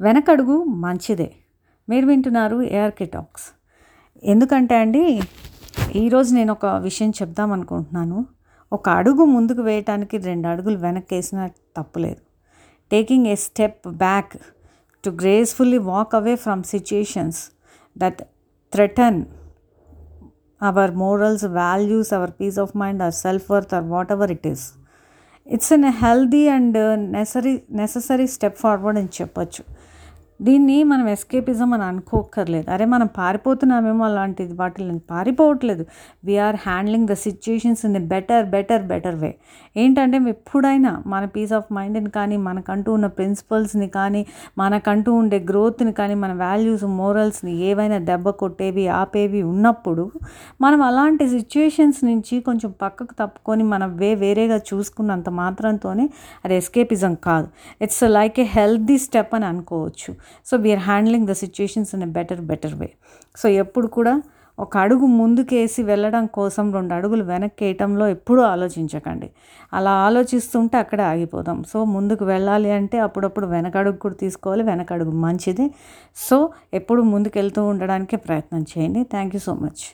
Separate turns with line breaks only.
వెనకడుగు మంచిదే. మీరు వింటున్నారు ఏఆర్కే టాక్స్ ఎందుకంటే అండి ఈరోజు నేను ఒక విషయం చెప్దాం అనుకుంటున్నాను. ఒక అడుగు ముందుకు వేయటానికి రెండు అడుగులు వెనక్కి వేసినా తప్పులేదు. Taking a step back to gracefully walk away from situations that threaten our morals values our peace of mind our self worth worth, whatever it is it's an healthy and necessary necessary step forward అని చెప్పొచ్చు. దీన్ని మనం escapism అని అనుకోక్కర్లేదు. అరే మనం పారిపోతున్నామేమో అలాంటిది. వాటిని పారిపోవట్లేదు. We're handling the situations in the better better better way ఏంటంటే ఎప్పుడైనా మన పీస్ ఆఫ్ మైండ్ని కానీ మనకంటూ ఉన్న ప్రిన్సిపల్స్ని కానీ మనకంటూ ఉండే గ్రోత్ని కానీ మన వాల్యూస్ మోరల్స్ని ఏవైనా దెబ్బ కొట్టేవి ఆపేవి ఉన్నప్పుడు మనం అలాంటి సిచ్యుయేషన్స్ నుంచి కొంచెం పక్కకు తప్పుకొని మన వే వేరేగా చూసుకున్నంత మాత్రంతోనే అది ఎస్కేపిజం కాదు. It's like a healthy step అని అనుకోవచ్చు. So we're handling the situations in a better better way so ఎప్పుడు కూడా ఒక అడుగు ముందుకేసి వెళ్ళడం కోసం రెండు అడుగులు వెనక్కి వేయటంలో ఎప్పుడూ ఆలోచించకండి. అలా ఆలోచిస్తుంటే అక్కడే ఆగిపోదాం. సో ముందుకు వెళ్ళాలి అంటే అప్పుడప్పుడు వెనకడుగు కూడా తీసుకోవాలి వెనకడుగు మంచిది. సో ఎప్పుడు ముందుకు వెళ్తూ ఉండడానికే ప్రయత్నం చేయండి. Thank you so much